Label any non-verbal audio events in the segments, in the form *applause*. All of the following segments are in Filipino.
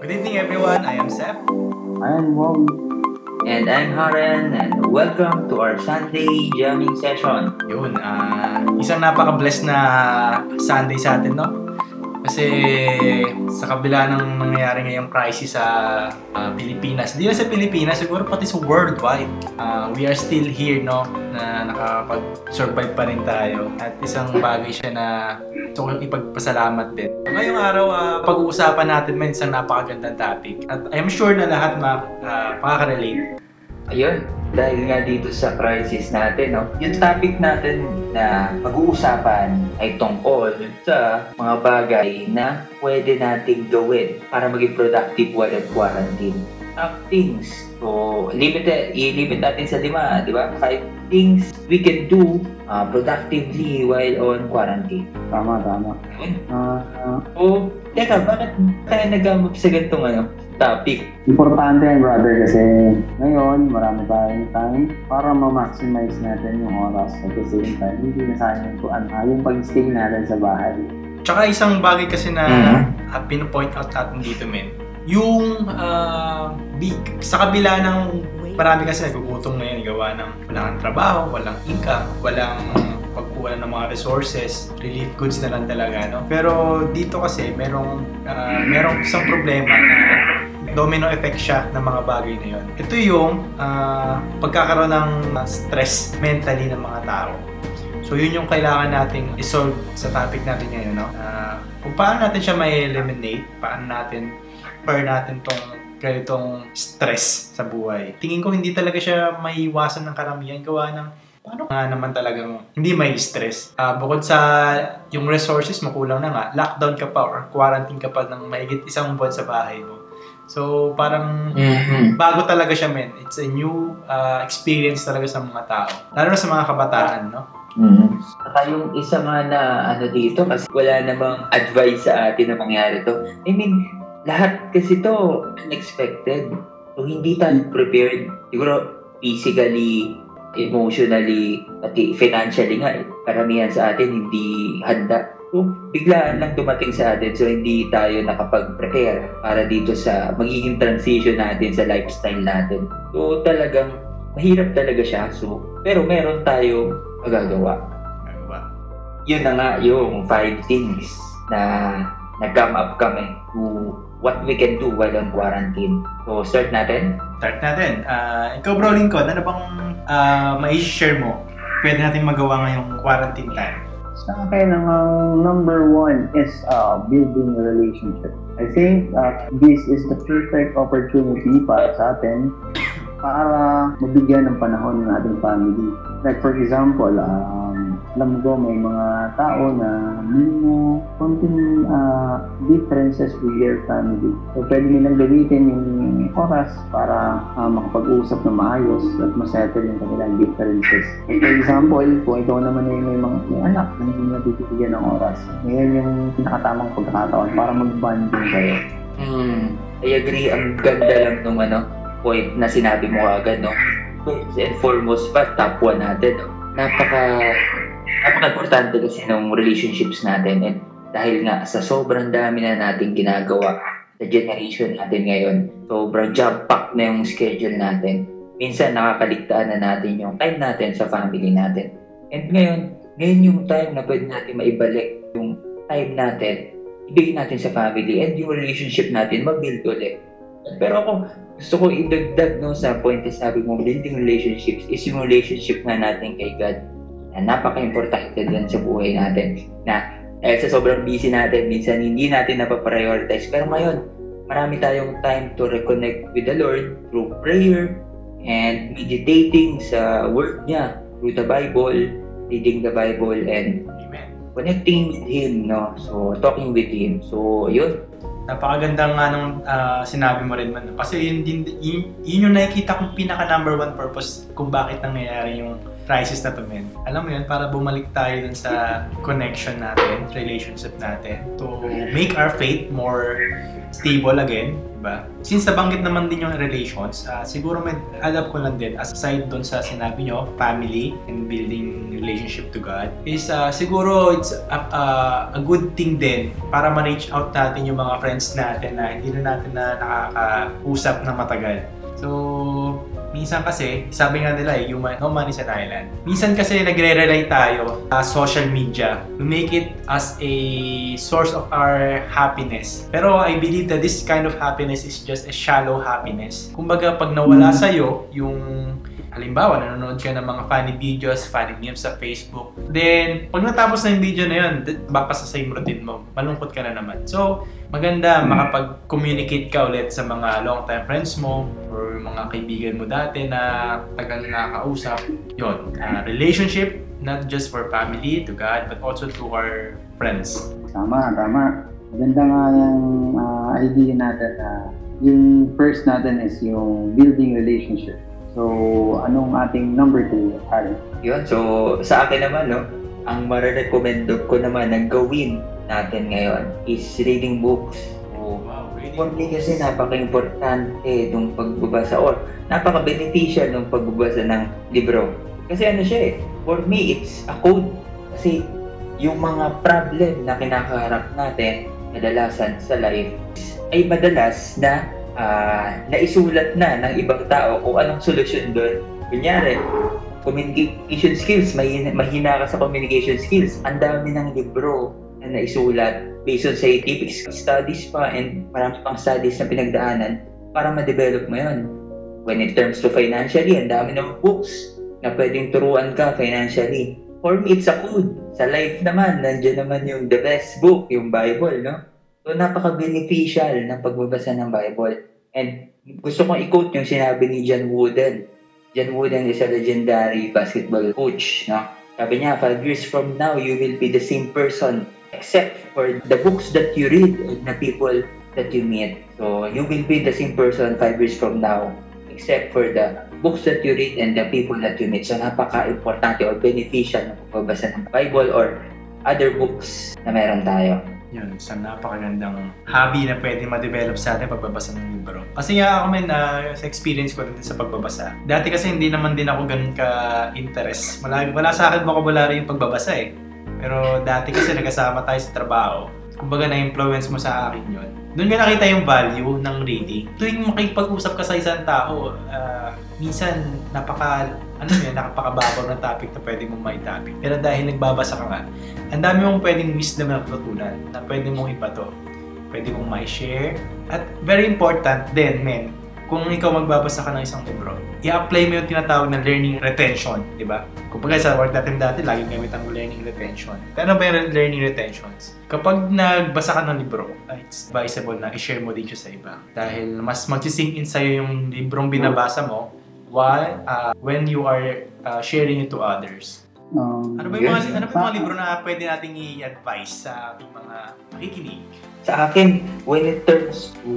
Good evening everyone, I am Sep. I'm Wong. And I'm Haran and welcome to our Sunday jamming session. Yun, ah, isang napaka-blessed na Sunday sa atin, no? Kasi sa kabila ng nangyayari ngayong crisis sa ah, Pilipinas, hindi lang sa Pilipinas, siguro pati sa worldwide, ah, we are still here, no? Na nakakapag-survive pa rin tayo. At isang bagay siya na gusto ko ipagpasalamat din. Ngayong araw, ah, pag-uusapan natin may isang napakagandang topic. At I'm sure na lahat ma, makaka-relate. Ayun, dahil nga dito sa crisis natin, no, yung topic natin na pag-uusapan ay tungkol sa mga bagay na pwede nating gawin para maging productive while at quarantine. Top things. So, limit, i-limit natin sa lima, di ba? Five things we can do uh, productively while on quarantine. Tama, tama. Yun. Ah, ah, O, teka, bakit tayo nag-amap sa ganitong ano, topic? importante yan, brother, kasi ngayon, marami tayong time para ma-maximize natin yung oras at the same time, hindi na sayang yung, ah, yung pag-stay natin sa bahay. Tsaka isang bagay kasi na Mhm. uh, pinopoint out natin dito, men. Yung ah, big, sa kabila ng marami kasi nagugutom ngayon gawa ng walang trabaho, walang income, walang pagkuha ng mga resources, relief goods na lang talaga, no? Pero dito kasi merong ah, merong isang problema na domino effect siya ng mga bagay na yun. Ito yung ah, pagkakaroon ng stress mentally ng mga tao. So yun yung kailangan nating isolve sa topic natin ngayon, no? Ah, kung paano natin siya may eliminate, paano natin pair natin tong ganitong stress sa buhay. Tingin ko hindi talaga siya maiiwasan ng karamihan gawa ng paano nga naman talagang hindi may stress. Ah, bukod sa yung resources mo kulang na nga, lockdown ka pa or quarantine ka pa ng mahigit isang buwan sa bahay mo. So parang Mm-hmm. bago talaga siya men. It's a new ah, experience talaga sa mga tao. Lalo na sa mga kabataan, no? Mm-hmm. Saka yung isa nga na ano dito kasi wala namang advice sa atin na mangyari to. I mean, lahat kasi to unexpected. So hindi tayo prepared. Siguro physically, emotionally, pati financially nga. eh. Karamihan sa atin hindi handa. Biglaan lang dumating sa atin so hindi tayo nakapag-prepare para dito sa magiging transition natin sa lifestyle natin. So talagang mahirap talaga siya. So, pero meron tayong magagawa. Ba? Yun na nga yung five things na nag-come up kami to what we can do while on quarantine. So, start natin. Start natin. Ah, ikaw bro Lincoln, ano bang ah, mai-share mo? Pwede natin magawa ngayong quarantine time. Sa akin, ang number one is uh, building a relationship. I think uh, this is the perfect opportunity para sa atin para mabigyan ng panahon ng ating family. Like for example, um, alam ko may mga tao na may konting uh, differences with their family. So pwede nilang gamitin yung oras para uh, makapag-usap na maayos at masettle yung kanilang differences. For example, kung ikaw naman ay may mga may anak na hindi nabibigyan ng oras, ngayon yung pinakatamang pagkakataon para mag-bonding kayo. Hmm, I agree. Ang ganda lang nung ano, point na sinabi mo agad, no? First and foremost pa, top one natin, no? Napaka, napaka-importante kasi ng relationships natin. And dahil nga sa sobrang dami na nating ginagawa sa generation natin ngayon, sobrang jam-packed na yung schedule natin. Minsan nakakaligtaan na natin yung time natin sa family natin. And ngayon, ngayon yung time na pwede natin maibalik yung time natin, ibigay natin sa family and yung relationship natin mag-build ulit. Pero ako, gusto ko idagdag no, sa point na sabi mo, building relationships is yung relationship nga natin kay God na napaka-importante din sa buhay natin. Na eh, sa sobrang busy natin, minsan hindi natin napaprioritize. Pero ngayon, marami tayong time to reconnect with the Lord through prayer and meditating sa Word niya through the Bible, reading the Bible, and connecting with Him, no? So, talking with Him. So, yun. Napakaganda nga nung ah, sinabi mo rin man. Kasi yun, din, yun, yun yung nakikita kong pinaka number one purpose kung bakit nangyayari yung crisis na to, men. Alam mo yun, para bumalik tayo dun sa connection natin, relationship natin, to make our faith more stable again, diba? Since nabanggit naman din yung relations, ah, siguro may add-up ko lang din, aside dun sa sinabi nyo, family and building relationship to God, is ah, siguro it's a, a- a good thing din para ma-reach out natin yung mga friends natin na hindi na natin na nakakausap ng matagal. So, minsan kasi, sabi nga nila eh, human, no man is an. Minsan kasi nagre-rely tayo sa social media to make it as a source of our happiness. Pero I believe that this kind of happiness is just a shallow happiness. Kumbaga, pag nawala sa'yo yung Halimbawa, nanonood ka ng mga funny videos, funny memes sa Facebook. Then, pag natapos na yung video na yun, back sa same routine mo. Malungkot ka na naman. So, maganda Hmm. makapag-communicate ka ulit sa mga long-time friends mo or mga kaibigan mo dati na tagal na nakakausap. Yun, ah, relationship, not just for family, to God, but also to our friends. Tama, tama. Maganda nga yung ah, idea natin na yung first natin is yung building relationship. So, anong ating number two, Harry? Yun, so sa akin naman, no, ang marirecommend ko naman na gawin natin ngayon is reading books. So, Wow, For me kasi napaka-importante nung pagbabasa or napaka-beneficial nung pagbabasa ng libro. Kasi ano siya eh, for me it's a code. Kasi yung mga problem na kinakaharap natin kadalasan sa life ay madalas na ah, naisulat na ng ibang tao kung anong solusyon doon. Kunyari, communication skills, mahina, mahina ka sa communication skills. Ang dami ng libro na naisulat based on scientific studies pa and marami pang studies na pinagdaanan para ma-develop mo yun. When it terms to financially, ang dami ng books na pwedeng turuan ka financially. For me, it's a code. Sa life naman, nandiyan naman yung the best book, yung Bible, no? So, napaka-beneficial ng pagbabasa ng Bible. And gusto kong i-quote yung sinabi ni John Wooden. John Wooden is a legendary basketball coach, no? Sabi niya, five years from now, you will be the same person except for the books that you read and the people that you meet. So, you will be the same person five years from now except for the books that you read and the people that you meet. So, napaka-importante or beneficial na pagbabasa ng Bible or other books na meron tayo. Yun, isang napakagandang hobby na pwede ma-develop sa atin pagbabasa ng libro. Kasi nga ako men, na sa experience ko rin sa pagbabasa. Dati kasi hindi naman din ako ganun ka-interest. Wala, wala sa akin vocabulary yung pagbabasa eh. Pero dati kasi nagkasama tayo sa trabaho. Kumbaga na-influence mo sa akin yun. Doon nga nakita yung value ng reading. Tuwing makipag-usap ka sa isang tao, ah, minsan napaka, ano yun, napakababaw ng topic na pwede mong mai-topic. Pero dahil nagbabasa ka nga, ang dami mong pwedeng wisdom na natutunan na pwede mong ibato. Pwede mong mai-share. At very important din, men, kung ikaw magbabasa ka ng isang libro, i-apply mo yung tinatawag na learning retention, di ba? Kung sa work natin dati, lagi gamit ang learning retention. Pero ano ba yung learning retentions? Kapag nagbasa ka ng libro, it's advisable na i-share mo din siya sa iba. Dahil mas mag-sink in sa'yo yung librong binabasa mo while uh, when you are uh, sharing it to others. Um, Ano ba yung mga, Yes. ano ba yung mga libro na pwede nating i-advise sa ating mga makikinig? Sa akin, when it turns to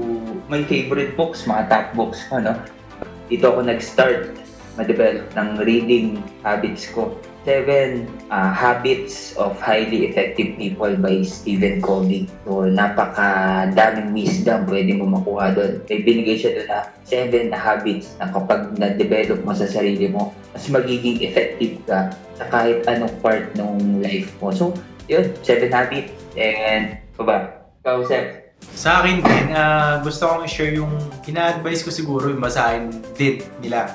my favorite books, mga top books ko, no? Dito ako nag-start ma-develop ng reading habits ko. Seven uh, Habits of Highly Effective People by Stephen Covey. So, napaka-daming wisdom pwede mo makuha doon. May binigay siya doon na seven habits na kapag na-develop mo sa sarili mo, mas magiging effective ka sa kahit anong part ng life mo. So, yun, seven habits. And, pa ba? Ikaw, Seth. Sa akin din, ah, gusto kong i-share yung ina-advise ko siguro yung basahin din nila.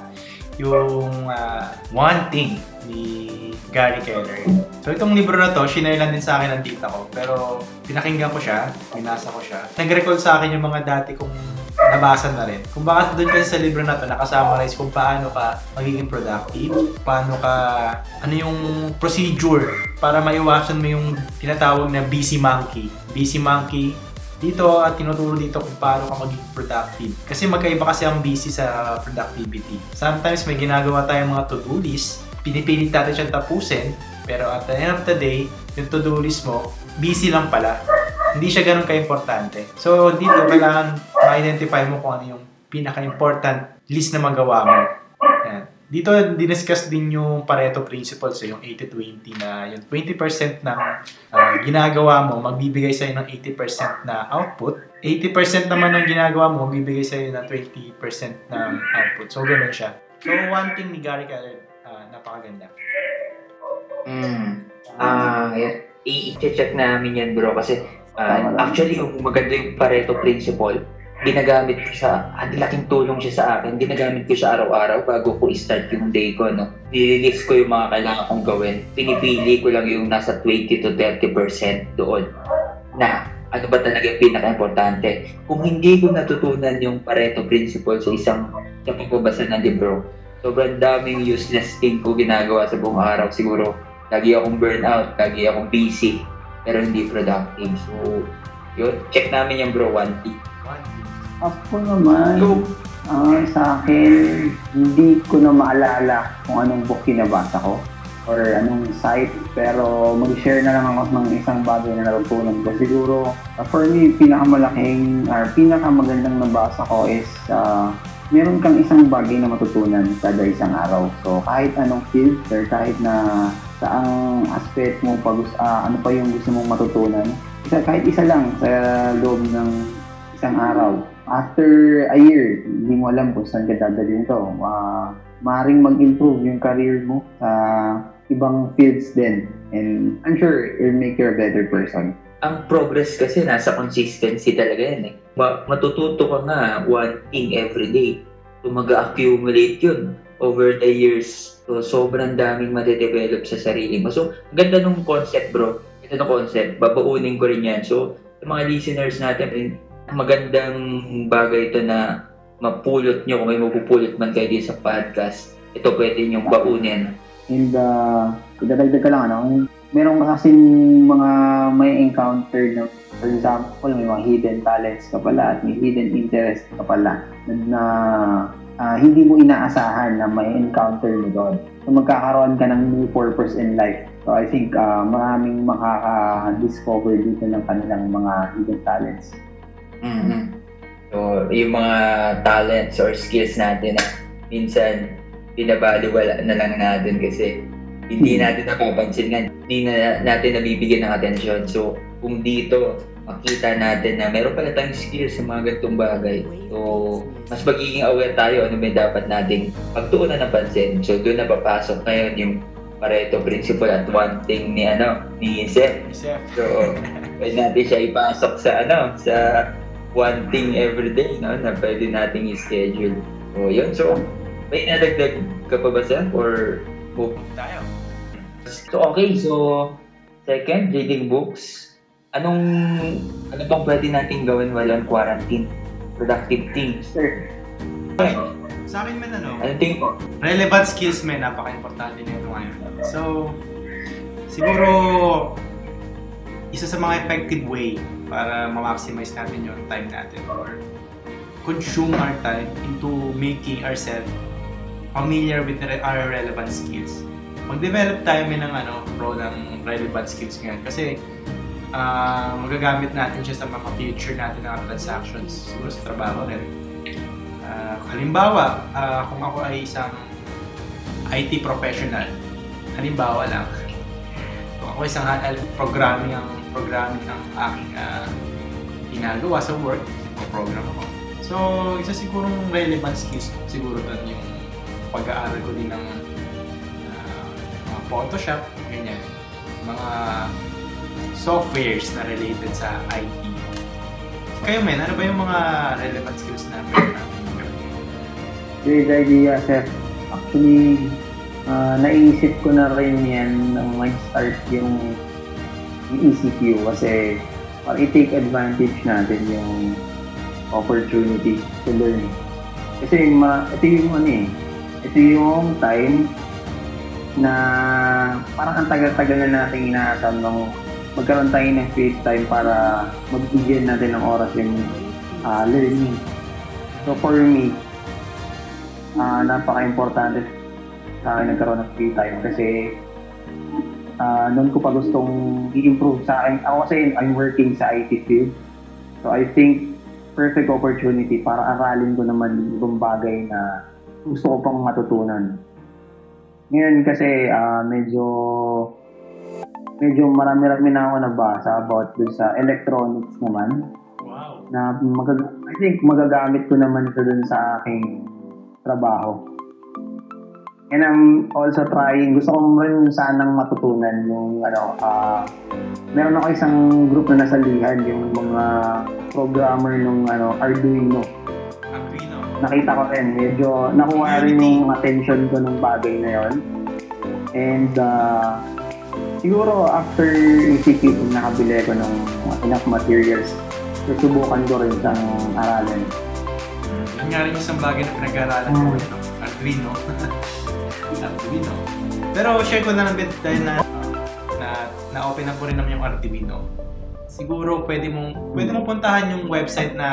Yung ah, One Thing ni Gary Keller. So itong libro na to, shinare lang din sa akin ng tita ko. Pero pinakinggan ko siya, binasa ko siya. Nag-recall sa akin yung mga dati kong nabasa na rin. Kung baka doon kasi sa libro na to, nakasummarize kung paano ka magiging productive, paano ka, ano yung procedure para maiwasan mo yung tinatawag na busy monkey. Busy monkey, dito at tinuturo dito kung paano ka maging productive. Kasi magkaiba kasi ang busy sa productivity. Sometimes may ginagawa tayong mga to-do list, pinipilit natin siyang tapusin, pero at the end of the day, yung to-do list mo, busy lang pala. Hindi siya ganun ka-importante. So, dito kailangan ma-identify mo kung ano yung pinaka-important list na magawa mo. Yan. dito diniscuss din yung Pareto principles, eh, yung 80-20 na yung 20% ng ah, ginagawa mo, magbibigay sa'yo ng 80% na output. 80% naman ng ginagawa mo, magbibigay sa'yo ng 20% ng output. So, ganun siya. So, one thing ni Gary Keller, ah, napakaganda. Mm. Ah, yeah. I-check namin yan bro kasi lang. actually yung maganda yung Pareto principle, ginagamit ko siya, ah, laking tulong siya sa akin, ginagamit ko siya araw-araw bago ko i-start yung day ko, no? Nililist ko yung mga kailangan kong gawin. Pinipili ko lang yung nasa 20 to 30% doon na ano ba talaga yung pinaka-importante. Kung hindi ko natutunan yung Pareto principle sa isang sa pagbabasa ng libro, sobrang daming useless thing ko ginagawa sa buong araw. Siguro, lagi akong burnout, lagi akong busy, pero hindi productive. So, yun, check namin yung bro, 1T. One thing. Ako naman, Go! ah, sa akin, hindi ko na maalala kung anong book kinabasa ko or anong site, pero mag-share na lang ako ng isang bagay na natutunan ko. Siguro, ah, for me, pinakamalaking or pinakamagandang nabasa ko is ah, meron kang isang bagay na matutunan kada isang araw. So, kahit anong field or kahit na saang aspect mo, pag, ah, ano pa yung gusto mong matutunan, isa, kahit isa lang sa loob ng isang araw. After a year, hindi mo alam kung saan ka dadalhin to. Uh, maaaring mag-improve yung career mo sa ibang fields din. And I'm sure it'll make you a better person. Ang progress kasi nasa consistency talaga yan eh. Ma- matututo ka nga one thing every day. So mag-accumulate yun over the years. So sobrang daming madedevelop sa sarili mo. So ganda nung concept bro. Ito na concept. Babaunin ko rin yan. So sa mga listeners natin, magandang bagay ito na mapulot nyo kung may mapupulot man kayo dito sa podcast. Ito pwede nyong baunin. And uh, idadagdag ka lang, ano, meron ka kasing mga may encounter na, for example, may mga hidden talents ka pala at may hidden interest ka pala na, ah, hindi mo inaasahan na may encounter mo doon. So magkakaroon ka ng new purpose in life. So I think ah, maraming makaka-discover dito ng kanilang mga hidden talents. Mhm. So, yung mga talents or skills natin na minsan binabaliwala na lang natin kasi hindi natin napapansin nga, hindi na natin nabibigyan ng atensyon. So, kung dito makita natin na meron pala tayong skills sa mga ganitong bagay. So, mas magiging aware tayo ano may dapat nating pagtuunan ng pansin. So, doon na papasok ngayon yung Pareto principle at one thing ni ano ni Seth. So, pwede natin siya ipasok sa ano, sa one thing every day, no, na pwede nating i-schedule. So, yun. So, may nadagdag ka pa ba, Sam? Or, move? Tayo. So, okay. So, second, reading books. Anong, ano bang pwede nating gawin while on quarantine? Productive things. Sir, Okay. Sa akin man ano, Anong tingin mo? relevant skills men, napaka-importante nito ngayon. So, siguro, isa sa mga effective way para ma-maximize natin yung time natin or consume our time into making ourselves familiar with our relevant skills. Mag-develop tayo men ng ano, bro, ng relevant skills ngayon. Kasi, ah, magagamit natin siya sa mga future natin ng transactions. Siguro sa trabaho rin. Ah, halimbawa, ah, kung ako ay isang IT professional, halimbawa lang, kung ako isang HTML programming ang programming ang aking ah, ginagawa sa work, program ako. So, isa sigurong relevant skills siguro doon yung pag-aaral ko din ng ah, mga Photoshop, ganyan. Mga softwares na related sa IT. Kayo men, ano ba yung mga relevant skills na meron natin? Great idea, Seth. Actually, ah, naisip ko na rin yan nang mag-start yung, yung ECQ kasi para i-take advantage natin yung opportunity to learn. Kasi ma, ito yung ano eh, ito yung time na parang ang tagal-tagal na natin inaasam ng magkaroon tayo ng free time para magbigyan natin ng oras yung ah, learning. So for me, ah napaka-importante sa akin nagkaroon ng free time kasi ah noon ko pa gustong i-improve sa akin. Ako kasi I'm working sa IT field. So I think perfect opportunity para aralin ko naman ibang bagay na gusto ko pang matutunan. Ngayon kasi ah, medyo medyo marami-rami na ako nabasa about dun sa electronics naman Wow. na magag- I think magagamit ko naman ito dun sa aking trabaho. And I'm also trying, gusto ko rin sanang matutunan yung ano, ah meron ako isang group na nasalihan, yung mga programmer ng ano, Arduino. Arduino. Nakita ko rin, medyo nakuha rin yung attention ko ng bagay na yon. And ah, siguro after kung nakabili ko ng enough materials, susubukan ko rin siyang aralin. Yun nga rin isang bagay na pinag-aaralan ko, Mm. no? Arduino. *laughs* Arduino. Pero share ko na lang bit dahil na, na, na-open na po rin naman yung Arduino. Siguro pwede mong, pwede mong puntahan yung website na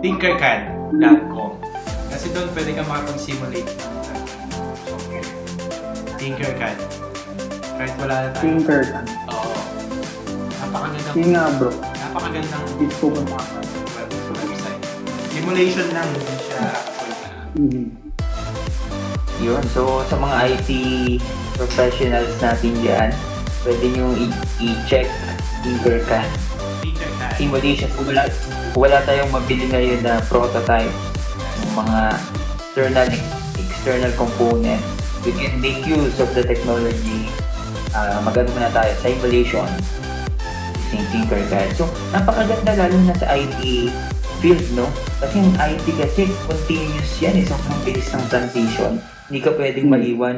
tinkercad.com kasi doon pwede ka makapag-simulate ng software. Tinkercad. Kahit wala na tayo. Tinker. Oo. Napakagandang, Sige nga bro, napakagandang pupunta ka. web, website. Simulation lang, hindi siya actual na Mhm. Yun. So, sa mga IT professionals natin dyan, pwede nyo i- i-check Tinkercad. Simulation. Kung wala, kung wala tayong mabili ngayon na prototype, ng mga external external component, we can make use of the technology. Uh, magano muna tayo, simulation using Tinkercad. So, napakaganda lalo na sa IT field, no? Kasi yung IT kasi continuous yan, eh. Sobrang bilis ng transition. Hindi ka pwedeng Hmm. maiwan.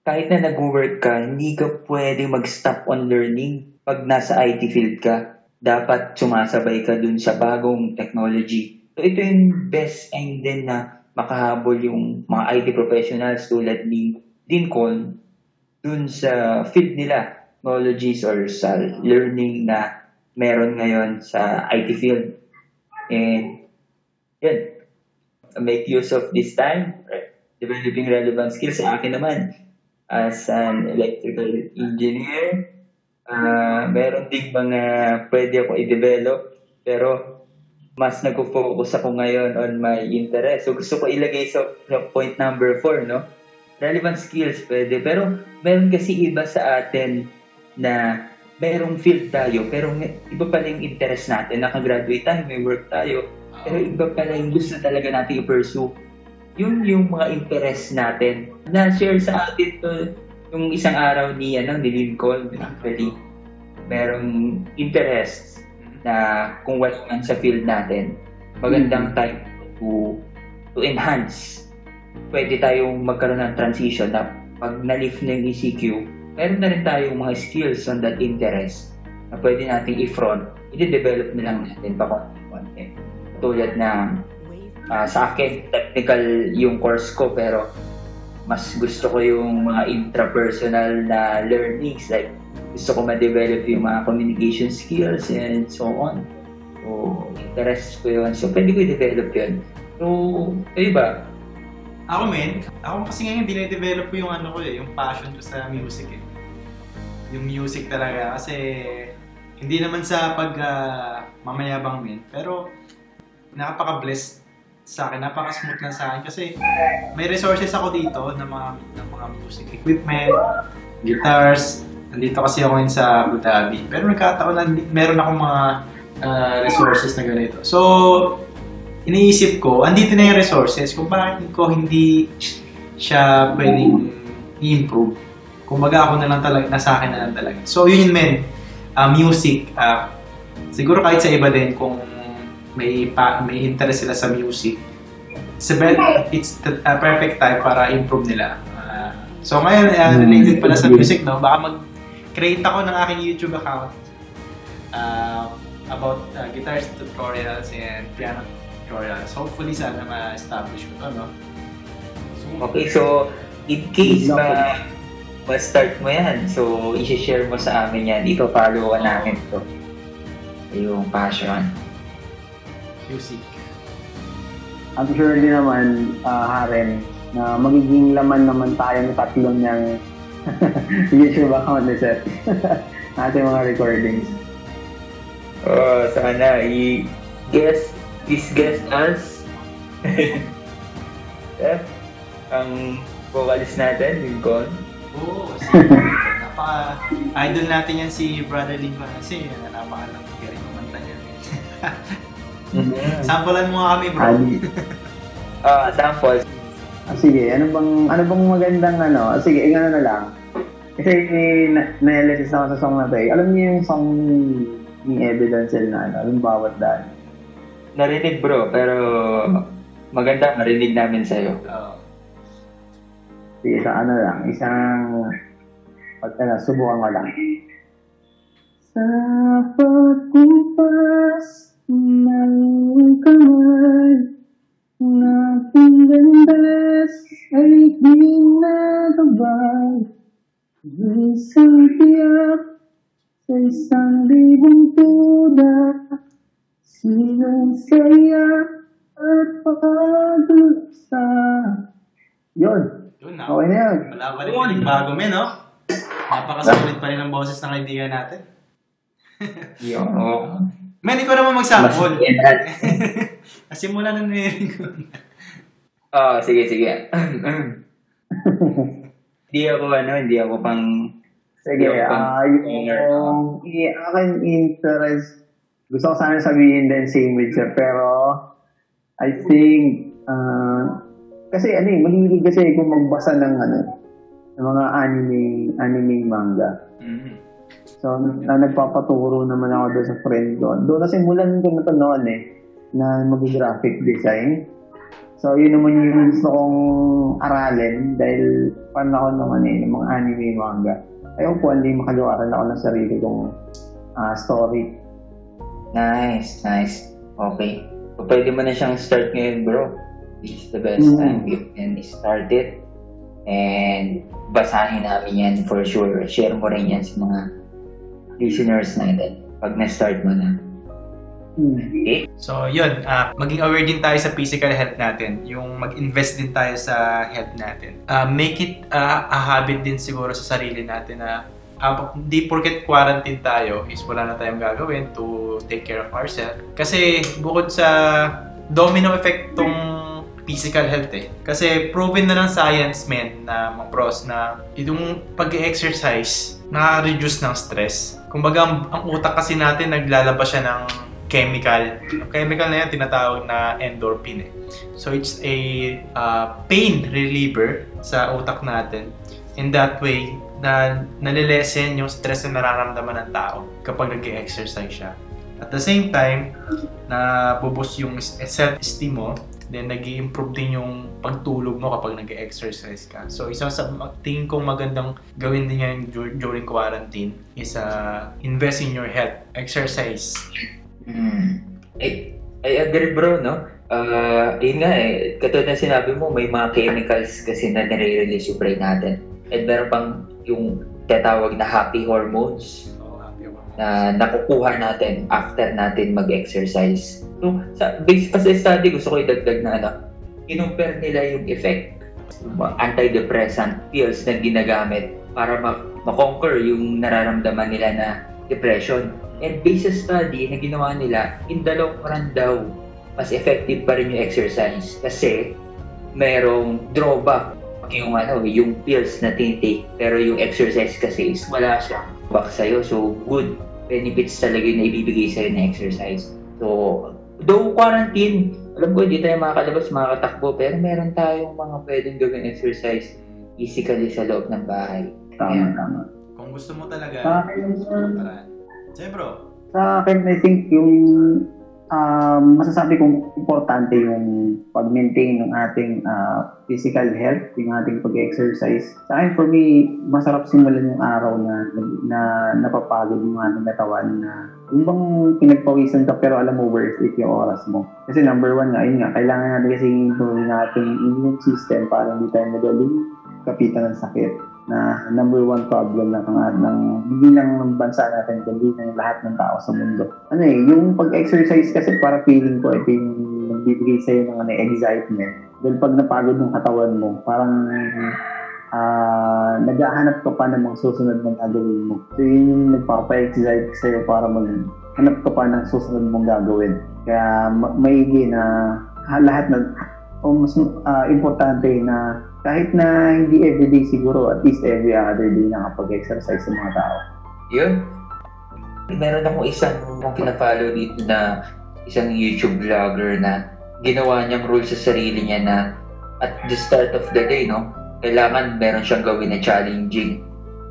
Kahit na nag-work ka, hindi ka pwedeng mag-stop on learning pag nasa IT field ka. Dapat sumasabay ka dun sa bagong technology. So, ito yung best time din na makahabol yung mga IT professionals tulad ni Lincoln dun sa field nila, technologies or sa learning na meron ngayon sa IT field. And yun, make use of this time, developing relevant skills sa akin naman as an electrical engineer. ah meron ding mga pwede ako i-develop pero mas nag-focus ako ngayon on my interest. So gusto ko ilagay sa point number 4, no? Relevant skills pwede. Pero meron kasi iba sa atin na merong field tayo, pero iba pala yung interest natin. Nakagraduate tayo, may work tayo, pero iba pala yung gusto talaga natin i-pursue. Yun yung mga interest natin. Na-share sa atin to yung isang araw ni, ano, ni Lincoln, actually. Merong interest na kung what man sa field natin, magandang time to to enhance. Pwede tayong magkaroon ng transition na pag na-lift na yung ECQ, meron na rin tayong mga skills on that interest na pwede nating i-front, i-develop na lang natin pa konti-konti. Tulad na ah, sa akin, technical yung course ko pero mas gusto ko yung mga intrapersonal na learnings like gusto ko ma-develop yung mga communication skills and so on. So, interest ko yun. So, pwede ko i-develop yun. So, kayo ba? Ako men, ako kasi ngayon dine-develop ko yung ano ko eh, yung passion ko sa music eh. Yung music talaga kasi hindi naman sa pag ah, mamayabang men, pero napaka-blessed sa akin, napaka-smooth lang sa akin kasi may resources ako dito ng mga ng mga music equipment, guitars. Nandito kasi ako ngayon sa Abu Dhabi. Pero nagkataon na meron akong mga ah, resources na ganito. So, iniisip ko, andito na yung resources, kung bakit ko hindi siya pwedeng i-improve. Kumbaga ako na lang talaga, nasa akin na lang talaga. So yun yun men, Ah, music, ah, siguro kahit sa iba din kung may pa, may interest sila sa music, it's, a be- it's the a perfect time para improve nila. Ah, so ngayon, ah, related pala sa music, no? Baka mag-create ako ng aking YouTube account ah, about ah, guitars tutorials and piano tutorials. Hopefully, sana ma-establish ko to, no? So, Okay, so in case ma ma-start mo yan, so i-share mo sa amin yan. Ito-follow ka namin to. Yung passion. music. I'm sure din naman, ah, Haren, na magiging laman naman tayo ng tatlong niyang *laughs* YouTube account ni Seth. *laughs* Ating mga recordings. Oh, sana i-guess, please guess us. eh, ang vocalist natin, Lincoln. Oo, si, napaka idol natin yan si Brother Lincoln kasi napakalang galing kumanta niya. Sampulan mo nga kami bro. Ah, samples. Ah, sige, ano bang ano bang magandang ano? Ah, sige, ingano na lang. Kasi na na-realize ako sa song na to eh. Alam niyo yung song ni Evidence na ano, yung bawat daan. Narinig bro, pero maganda marinig namin sa'yo. Sige, sa ano lang, isang pag ano, subukan ko lang. Sa pagkumpas ng kamay na pinandas ay di nagabay Isang tiyak sa isang libong tuda Silang saya at pagdulsa Yun, Yun na. okay na yun. Wala pa rin pinagbago men, no? Napakasulit pa rin ang boses ng kaibigan natin. *laughs* Yung, Men, ikaw naman magsample. Kasi *laughs* mula nang narinig *laughs* ko. Oh, sige, sige. Hindi ako ano, hindi ako pang Sige, Yung ah pang- yung yung akin interest, gusto ko sana sabihin din same with siya, pero I think, ah kasi ano eh, mahilig kasi ako magbasa ng ano, ng mga anime, anime manga. Mm. So, na, nagpapaturo naman ako doon sa friend ko. Doon kasi simulan ko na to noon eh, na mag-graphic design. So, yun naman yung gusto kong aralin dahil fan ako ng, ano, eh, ng mga anime manga. Ayaw po, hindi makagawaran ako ng sarili kong ah, story. Nice, nice. Okay. So, pwede mo na siyang start ngayon, bro. This is the best Mm. time you can start it. And basahin namin yan for sure. Share mo rin yan sa mga listeners natin pag na-start mo na. Hmm. Okay? So, yun. ah, maging aware din tayo sa physical health natin. Yung mag-invest din tayo sa health natin. Ah, make it ah, a habit din siguro sa sarili natin na ah, di porket quarantine tayo is wala na tayong gagawin to take care of ourselves. Kasi bukod sa domino effect tong physical health eh. Kasi proven na ng science men na mga pros na itong pag-exercise na-reduce ng stress. Kumbaga, ang, ang utak kasi natin naglalabas siya ng chemical. Yung chemical na yan tinatawag na endorphin eh. So it's a uh, pain reliever sa utak natin. In that way, na nalilesen yung stress na nararamdaman ng tao kapag nag-exercise siya. At the same time, na bubus yung self-esteem mo, then nag improve din yung pagtulog mo kapag nag-exercise ka. So, isa sa tingin kong magandang gawin din yan dur- during quarantine is uh, invest in your health. Exercise. Hmm. I, I agree bro, no? Ah, yun nga eh, katulad na sinabi mo, may mga chemicals kasi na nare-release yung brain natin. And meron pang yung tatawag na happy hormones So, happy ako. na nakukuha natin after natin mag-exercise. So, sa, based pa sa study, gusto ko idagdag na ano, kinumpare nila yung effect ng antidepressant pills na ginagamit para ma- ma-conquer yung nararamdaman nila na depression. And based sa study na ginawa nila, in the long run daw, mas effective pa rin yung exercise kasi merong drawback yung ano, yung pills na tinitake pero yung exercise kasi is wala siyang back sa'yo. So, good benefits talaga yung naibibigay sa'yo na exercise. So, though quarantine, alam ko hindi tayo makakalabas, makakatakbo, pero meron tayong mga pwedeng gawin exercise physically sa loob ng bahay. Tama, tama. Kung gusto mo talaga, Sa akin, paraan. Sige bro. sa akin, I think yung um, masasabi kong importante yung pag-maintain ng ating ah, physical health, yung ating pag-exercise. Sa akin, for me, masarap simulan yung araw na, na napapagod yung ating katawan na yung bang pinagpawisan ka pero alam mo worth it yung oras mo. Kasi number one nga, yun nga, kailangan natin kasi yung ating immune system para hindi tayo magaling kapitan ng sakit na number one problem ng, ng, ng hindi lang ng bansa natin kundi ng lahat ng tao sa mundo. Ano eh, yung pag-exercise kasi para feeling ko ito yung nagbibigay sa'yo ng ano, excitement. Dahil pag napagod yung katawan mo, parang ah naghahanap ka pa ng mga susunod mong gagawin mo. So yun yung nagpapa-excite sa'yo para maghanap ka pa ng susunod mong gagawin. Kaya ma- maigi na ha- lahat ng o mas ah, importante na kahit na hindi everyday siguro, at least every other day nakapag-exercise sa mga tao. Yun. Meron akong isang kina-follow dito na isang YouTube vlogger na ginawa niyang rule sa sarili niya na at the start of the day, no, kailangan meron siyang gawin na challenging.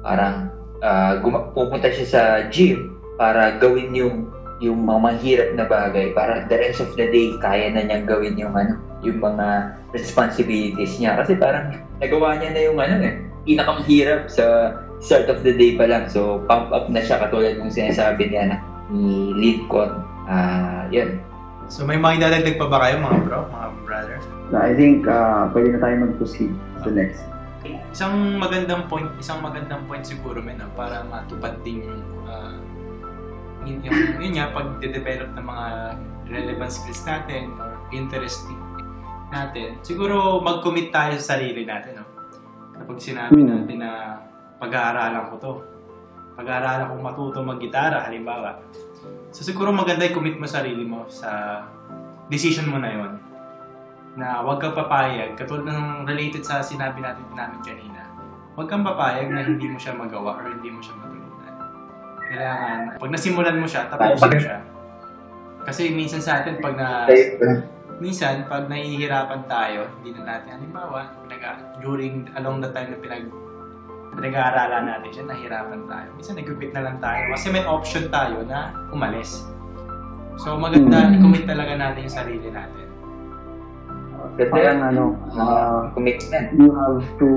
Parang ah, guma- pupunta siya sa gym para gawin yung yung mga mahirap na bagay para the rest of the day kaya na niyang gawin yung ano yung mga responsibilities niya. Kasi parang nagawa niya na yung ano eh pinakamahirap sa start of the day pa lang. So pump up na siya katulad ng sinasabi niya na ni Lincoln ah yun. So may mga idadagdag pa ba kayo mga bro, mga brother? So, I think ah, pwede na tayo mag-proceed to next. Isang magandang point, isang magandang point siguro men, no, para matupad din yung ah, yun, yung, yun nga, pag-develop ng mga relevant skills natin or interesting natin, siguro mag-commit tayo sa sarili natin. No? Kapag sinabi Hmm. natin na pag-aaralan ko to, pag-aaralan kong matuto mag-gitara, halimbawa. So siguro maganda i-commit mo sarili mo sa decision mo na yon na huwag kang papayag, katulad ng related sa sinabi natin namin kanina, huwag kang papayag na hindi mo siya magawa or hindi mo siya matulungan. Kailangan, pag nasimulan mo siya, tapusin mo siya. Kasi minsan sa atin, pag na, minsan, pag nahihirapan tayo, hindi na natin, halimbawa, pinag during, along the time na pinag, pinag-aaralan natin siya, nahirapan tayo. Minsan, nag-quit na lang tayo. Kasi may option tayo na umalis. So, maganda, Hmm. i-commit talaga natin yung sarili natin. ganda Parang ano, ah, commitment you have to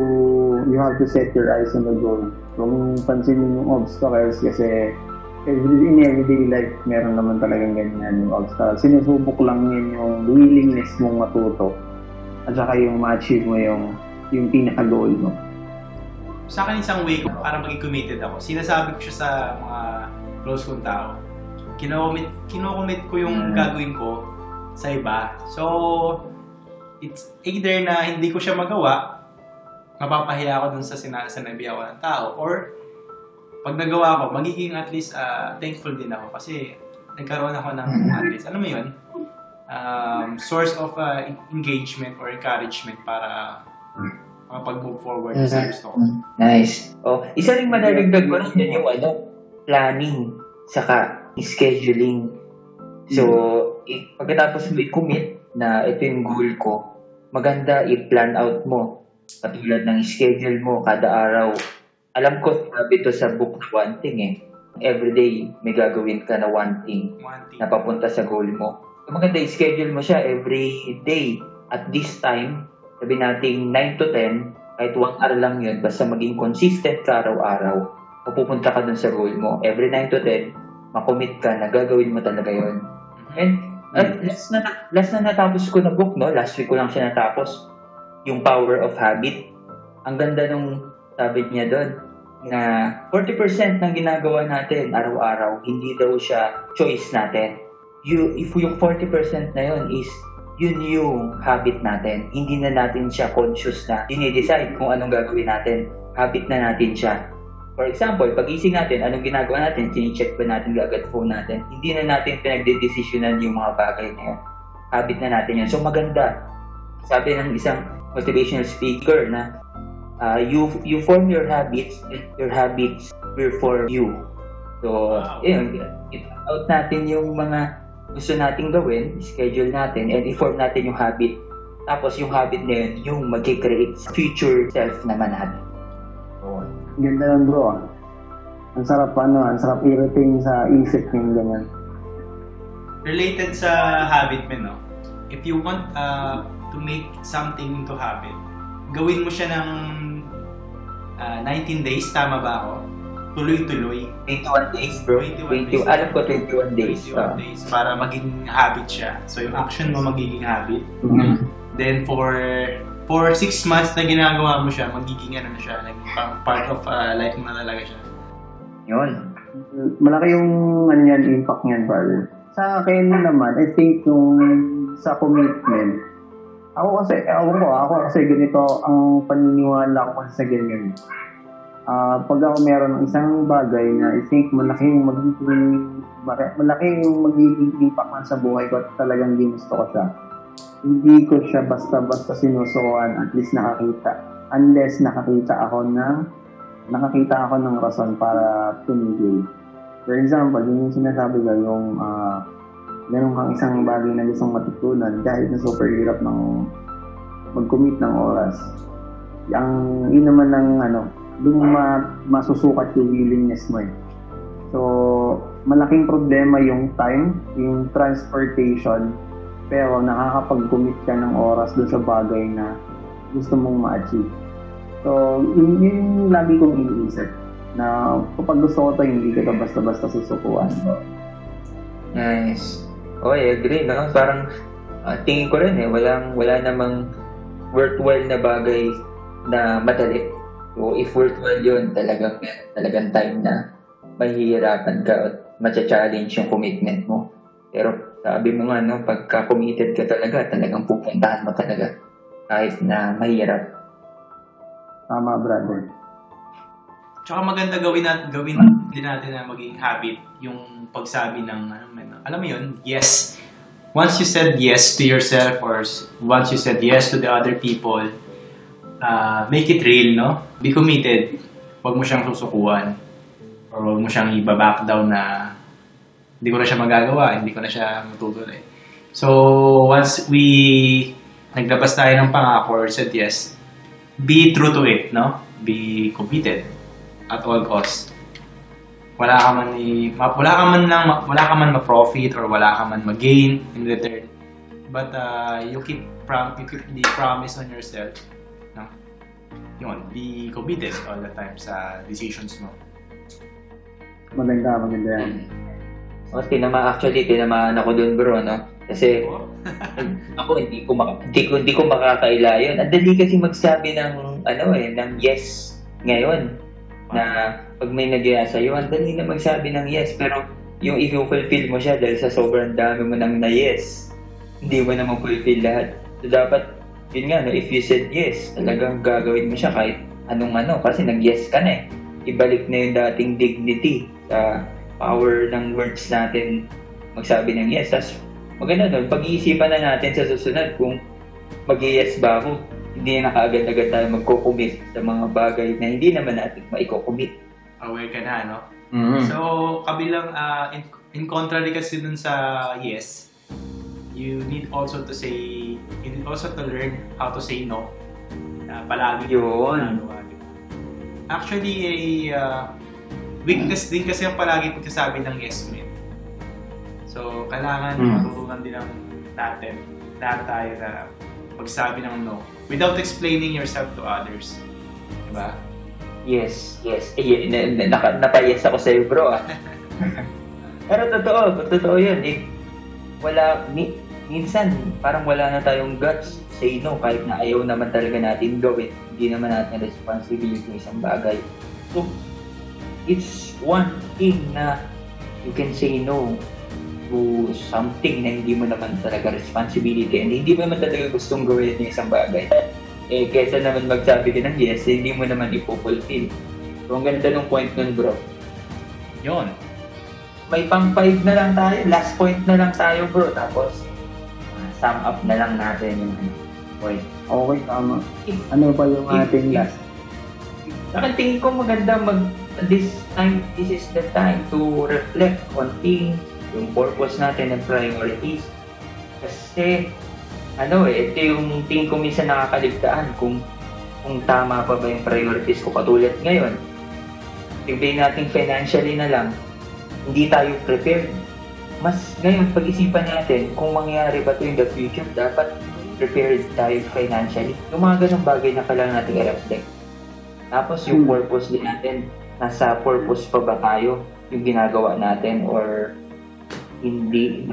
you have to set your eyes on the goal. Kung pansinin yung obstacles kasi every, in everyday life meron naman talagang ganyan yung obstacles. Sinusubok lang yun yung willingness mong matuto at saka yung ma-achieve mo yung yung pinaka-goal mo. sa akin isang way ko para maging committed ako. Sinasabi ko siya sa mga close kong tao. Kinocommit, kinocommit ko yung Mm. gagawin ko sa iba. So, it's either na hindi ko siya magawa, mapapahiya ako dun sa sinasanabi ako ng tao, or pag nagawa ko, magiging at least ah, thankful din ako kasi nagkaroon ako ng at least, alam mo yun, um, source of ah, engagement or encouragement para makapag-move forward sa gusto ko. Nice. Oh, isa ring madadagdag ko rin yun yung ano, planning, saka scheduling. So, i- pagkatapos mo i-commit na ito yung goal ko, maganda i-plan out mo. Katulad ng schedule mo kada araw. Alam ko, sabi to sa book one thing eh. Everyday, may gagawin ka na one thing One thing. na papunta sa goal mo. Maganda i-schedule mo siya every day. At this time, sabi natin 9 to 10, kahit 1 hour lang yun, basta maging consistent ka araw-araw, mapupunta ka dun sa goal mo. Every 9 to 10, makommit ka na gagawin mo talaga yun. And at last na, last na natapos ko na book, no? Last week ko lang siya natapos. Yung Power of Habit. Ang ganda nung sabi niya doon na 40% ng ginagawa natin araw-araw, hindi daw siya choice natin. You, if yung 40% na yun is yun yung habit natin. Hindi na natin siya conscious na dinidecide kung anong gagawin natin. Habit na natin siya. For example, pag-ising natin, anong ginagawa natin? Tini-check ba natin agad phone natin? Hindi na natin pinagdedesisyonan yung mga bagay na yun. Habit na natin yun. So maganda. Sabi ng isang motivational speaker na uh, you you form your habits and your habits will form you. So, Wow. yun, it out natin yung mga gusto nating gawin, schedule natin, and i-form natin yung habit. Tapos yung habit na yun, yung mag-create sa future self naman natin. So, Ganda nun bro. ah. Ang sarap ano, ang sarap i-retain sa isip yung ganyan. related sa habit mo, no? If you want uh, to make something into habit, gawin mo siya ng uh, 19 days, tama ba ako? Tuloy-tuloy. 21 days, bro. 21 20, days. alam ko 21 days. 21 ah. days para maging habit siya. So yung action mo magiging habit. Mhm. Then for for 6 months na ginagawa mo siya, magiging ano na siya, parang part of uh, life mo na talaga siya. Yun. Malaki yung ano yan, impact niyan, brother. Sa akin naman, I think yung sa commitment, ako kasi, ako ko, ako kasi ganito ang paniniwala ko kasi sa ganyan. Ah, pag ako meron ng isang bagay na I think malaki yung magiging malaki yung magiging impact sa buhay ko at talagang ginusto ko siya. hindi ko siya basta-basta sinusukuan at least nakakita. Unless nakakita ako na nakakita ako ng rason para tumigil. For example, yun yung sinasabi ko, yung ah, meron kang isang bagay na gustong matutunan kahit na super hirap ng mag-commit ng oras. Ang yun naman ng ano, doon ma, masusukat yung willingness mo eh. So, malaking problema yung time, yung transportation, pero nakakapag-commit ka ng oras doon sa bagay na gusto mong ma-achieve. So, yun, yun lagi kong iniisip na kapag gusto ko to, hindi ko basta-basta susukuan. Nice. Oh, I agree, no? Parang ah, tingin ko rin eh, walang, wala namang worthwhile na bagay na madali. So, if worthwhile yun, talagang, talagang time na mahihirapan ka at matcha-challenge yung commitment mo. Pero sabi mo nga, no, pagka committed ka talaga, talagang pupuntahan mo talaga. Kahit na mahirap. Tama, brother. Tsaka maganda gawin natin, gawin din natin na maging habit yung pagsabi ng, ano, alam mo yun, yes. Once you said yes to yourself or once you said yes to the other people, uh, make it real, no? Be committed. Huwag mo siyang susukuan. Or huwag mo siyang iba-back down na hindi ko na siya magagawa, hindi ko na siya matutuloy. So, once we naglabas tayo ng pangako or said yes, be true to it, no? Be committed at all costs. Wala ka man i, ma- wala ka man lang ma- wala ka man ma-profit or wala ka man ma-gain in return. But uh, you keep prom you keep the promise on yourself, no? Yun, be committed all the time sa decisions mo. Maganda, maganda yan. O, tinama, actually, tinamaan ako dun bro, no? Kasi *laughs* ako hindi ko maka, hindi ko hindi ko makakaila yun. Ang dali kasi magsabi ng ano eh ng yes ngayon na pag may nagyaya sa iyo, ang dali na magsabi ng yes pero yung i-fulfill mo siya dahil sa sobrang dami mo nang na yes, hindi mo na ma-fulfill lahat. So dapat yun nga no, if you said yes, talagang gagawin mo siya kahit anong ano kasi nag-yes ka na eh. Ibalik na yung dating dignity sa power ng words natin magsabi ng yes. Tapos maganda doon, pag-iisipan na natin sa susunod kung mag yes ba ako. Hindi na kaagad-agad tayo magko-commit sa mga bagay na hindi naman natin maiko-commit. Aware ka na, no? Mm. So, kabilang, uh, in, in contrary kasi dun sa yes, you need also to say, you need also to learn how to say no. Na palagi Yun. Actually, a uh, weakness din kasi ang palagi pagkasabi ng yes men. So, kailangan Hmm. matutunan din ng natin, lahat tayo na pagsabi ng no without explaining yourself to others. Diba? Yes, yes. Eh, na, na, naka, napayes ako sa'yo, bro. Ah. *laughs* Pero totoo, totoo yun. Eh, wala, mi, minsan, parang wala na tayong guts say no kahit na ayaw naman talaga natin gawin. Hindi naman natin responsibility ng isang bagay. So, it's one thing na you can say no to something na hindi mo naman talaga responsibility and hindi mo naman talaga gustong gawin ng isang bagay. Eh, kesa naman magsabi ka ng yes, hindi mo naman ipupulfill. So, ang ganda ng point nun, bro. Yun. May pang five na lang tayo. Last point na lang tayo, bro. Tapos, uh, sum up na lang natin yung ano, point. Okay, tama. Ano pa yung ating last? Saka tingin ko maganda mag this time, this is the time to reflect on things, yung purpose natin and priorities. Kasi, ano eh, ito yung tingin ko minsan nakakaligtaan kung kung tama pa ba yung priorities ko katulad ngayon. Tignan natin financially na lang, hindi tayo prepared. Mas ngayon, pag-isipan natin kung mangyari ba ito in the future, dapat prepared tayo financially. Yung mga ganong bagay na kailangan natin i-reflect. Tapos yung Hmm. purpose din natin, nasa purpose pa ba tayo yung ginagawa natin or hindi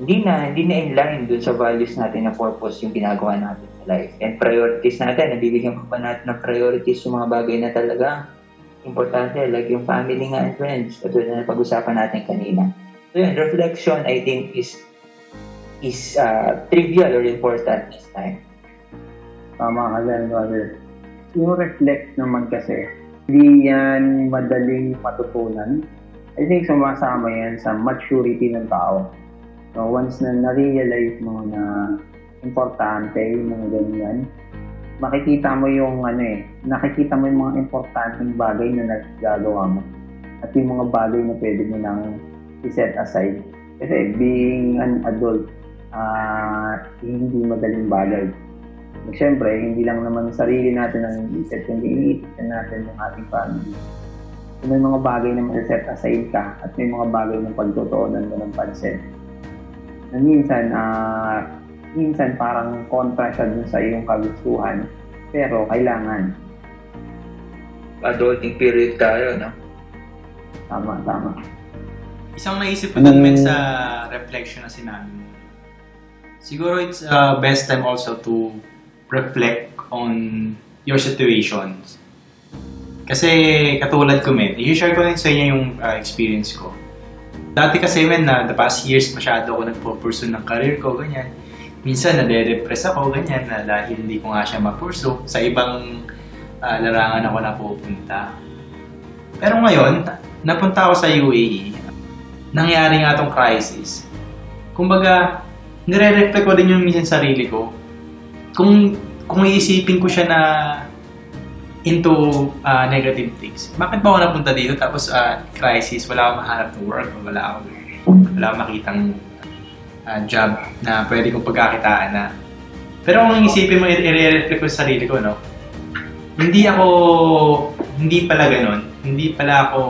hindi na hindi na in dun sa values natin na purpose yung ginagawa natin sa life. And priorities natin, nabibigyan pa ba natin ng priorities yung mga bagay na talaga importante like yung family nga and friends katulad na pag-usapan natin kanina. So yun, reflection I think is is uh, trivial or important this time. Tama ka dyan, brother. Yung reflect naman kasi, hindi yan madaling matutunan. I think sumasama yan sa maturity ng tao. So once na na-realize mo na importante, yung mga ganyan. Makikita mo yung ano eh, nakikita mo yung mga importanteng bagay na nagagawa mo. At yung mga bagay na pwede mo nang i-set aside. Kasi being an adult, ah hindi madaling bagay. Siyempre, hindi lang naman sarili natin ang isip, kundi iniisip natin yung ating family. May mga bagay na mag-set aside ka at may mga bagay na pagtotoonan mo ng pansin. Na minsan, ah minsan parang kontra siya dun sa iyong kagustuhan, pero kailangan. Adulting period tayo, no? Tama, tama. Isang naisip ko men sa reflection na sinabi mo. Siguro it's uh, best time also to reflect on your situations. Kasi katulad ko men, i-share ko rin sa inyo yung uh, experience ko. Dati kasi men na the past years masyado ako nagpo-pursue ng career ko, ganyan. Minsan nade-depress ako, ganyan, na dahil hindi ko nga siya ma-pursue. Sa ibang uh, larangan ako napupunta. Pero ngayon, napunta ako sa UAE, nangyari nga tong crisis. Kumbaga, nire-reflect ko din yung minsan sarili ko. Kung kung iisipin ko siya na into uh, negative things. Bakit ba ako napunta dito tapos uh, crisis, wala akong mahanap ng work, wala akong wala akong makitang uh, job na pwede kong pagkakitaan na. Pero kung isipin mo, i-reflect ko sa sarili ko, no? Hindi ako, hindi pala ganun. Hindi pala ako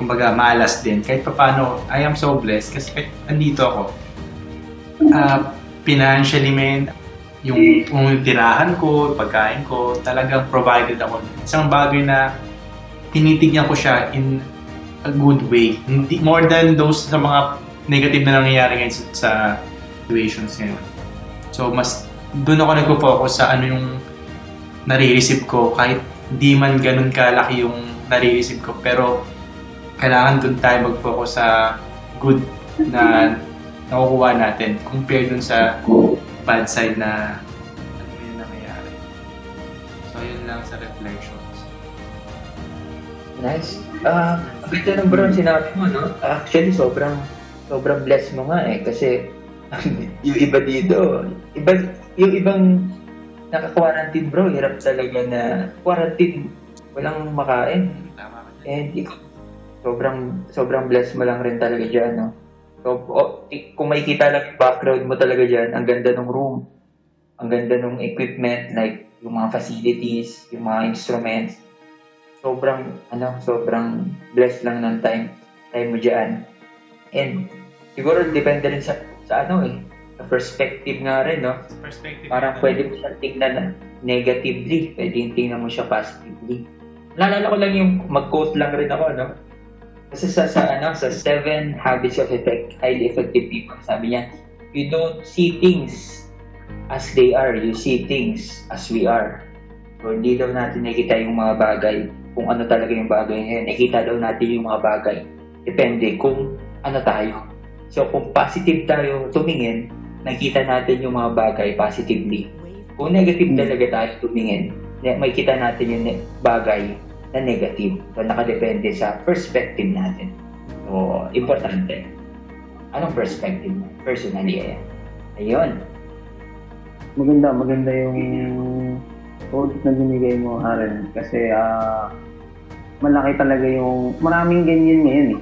kumbaga malas din. Kahit pa paano, I am so blessed kasi kahit andito ako, ah financially man, yung, yung tirahan ko, pagkain ko, talagang provided ako. Isang bagay na tinitignan ko siya in a good way. Hindi, more than those sa mga negative na nangyayari ngayon sa, sa situations ngayon. So, mas doon ako nagpo-focus sa ano yung nare-receive ko kahit di man ganun kalaki yung nare-receive ko pero kailangan doon tayo mag-focus sa good na nakukuha natin compared dun sa bad side na ano yun nangyayari. So, yun lang sa reflections. Nice. Ah, ang ganda ng bro, sinabi mo, no? Actually, sobrang, sobrang blessed mo nga eh. Kasi, *laughs* yung iba dito, iba, yung ibang naka-quarantine bro, hirap talaga na quarantine, walang makain. Tama. And ikaw, sobrang, sobrang blessed mo lang rin talaga dyan, no? So, o, i- kung makikita lang yung background mo talaga dyan, ang ganda ng room, ang ganda ng equipment, like yung mga facilities, yung mga instruments, sobrang, ano, sobrang blessed lang ng time, time mo dyan. And siguro depende rin sa, sa ano eh, sa perspective nga rin, no? Perspective. Parang pwede mo siyang tingnan na negatively, pwede yung tingnan mo siya positively. Naalala ko lang yung mag-quote lang rin ako, no? Kasi sa, sa, ano, sa Seven Habits of Effect, Highly Effective People, sabi niya, you don't see things as they are, you see things as we are. So, hindi daw natin nakita yung mga bagay, kung ano talaga yung bagay ngayon. Nakita daw natin yung mga bagay. Depende kung ano tayo. So, kung positive tayo tumingin, nakita natin yung mga bagay positively. Kung negative talaga tayo tumingin, makikita natin yung bagay na negative. So, nakadepende sa perspective natin. So, importante. Anong perspective mo? Personally, eh. Ayun. Maganda, maganda yung quote na binigay mo, Aaron. Kasi ah malaki talaga yung... Maraming ganyan ngayon eh.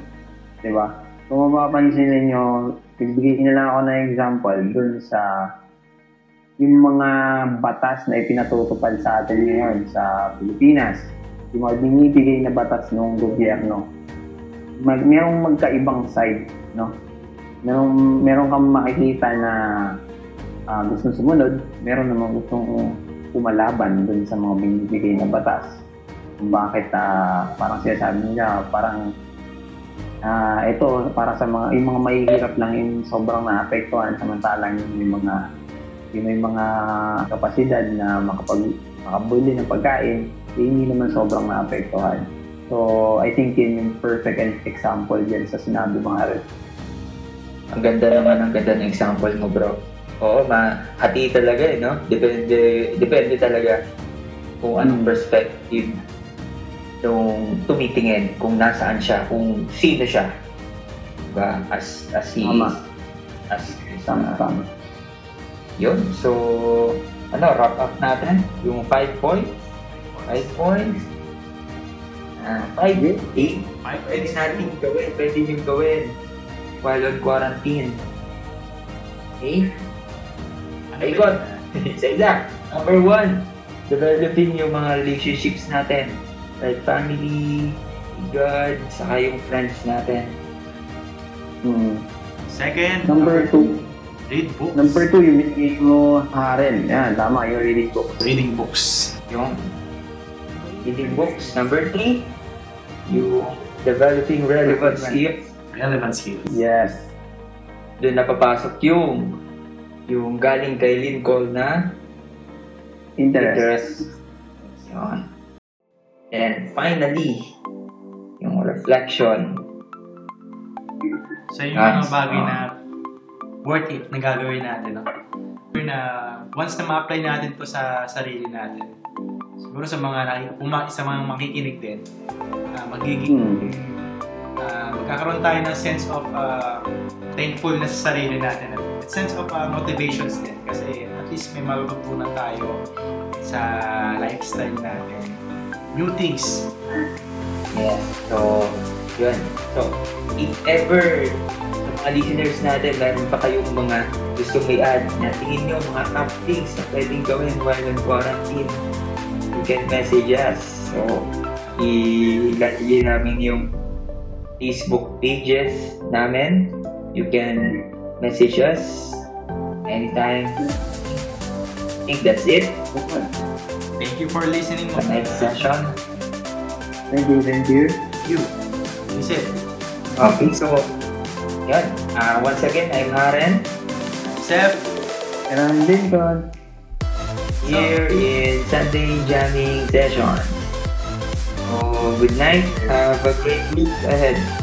Di ba? Kung mapapansin ninyo, bibigyan na lang ako ng example dun sa yung mga batas na ipinatutupad sa atin ngayon sa Pilipinas. Yung mga binibigay na batas ng gobyerno. Mag, merong magkaibang side, no? Merong, meron kang makikita na ah, gustong sumunod, meron namang gustong umalaban dun sa mga binibigay na batas. Kung bakit ah, parang sinasabi nila, parang ah ito para sa mga yung mga mahihirap lang yung sobrang naapektuhan samantalang yung mga yung may mga kapasidad na makapag makabili ng pagkain eh, hindi naman sobrang naapektuhan. So, I think yun yung perfect example dyan sa sinabi mo, Harold. Ang ganda naman, ang ganda ng example mo, bro. Oo, mahati talaga eh, no? Depende, depende talaga kung anong Mm. perspective yung tumitingin, kung nasaan siya, kung sino siya. Diba? As, as he Tama. is. As, Tama, tama. Yun. So, ano, wrap up natin. Yung 5 points. 5 points. Ah, 5, 8. Five Pwede points. natin gawin. Pwede nyo gawin. While on quarantine. Okay? Ano God. yun? Isa-isa. Number one, developing yung mga relationships natin. Like family, God, saka yung friends natin. Hmm. Second, Number two. read books. Number two, yung binigay mo Haren. Yan, tama, yung reading book. reading books. Yung reading books. Number three, yung developing relevant skills. Relevant skills. Yes. Doon napapasok yung yung galing kay Lincoln na Interest. interest. Yun. And finally, yung reflection. So yung mga That's, bagay uh, na worth it na gagawin natin. No? Na once na ma-apply natin to sa sarili natin, siguro sa mga naki- puma- sa mga makikinig din, ah, magiging ah, magkakaroon tayo ng sense of ah, thankfulness sa sarili natin. At sense of ah, motivations din kasi at least may matutunan tayo sa lifestyle natin. New things. Yes. So, yun. So, if ever mga listeners natin, meron pa kayong mga gusto may add na tingin nyo mga top things na pwedeng gawin while in quarantine, you can message us. So, ilalagay namin yung Facebook pages namin. You can message us anytime. I think that's it Thank you for listening. sa next session. Thank you, thank you. You. That's it. Okay, so, yun. Uh, once again, I'm Haren. Seth, And I'm Lincoln. Here in Sunday jamming session. So, good night. Have a great week ahead.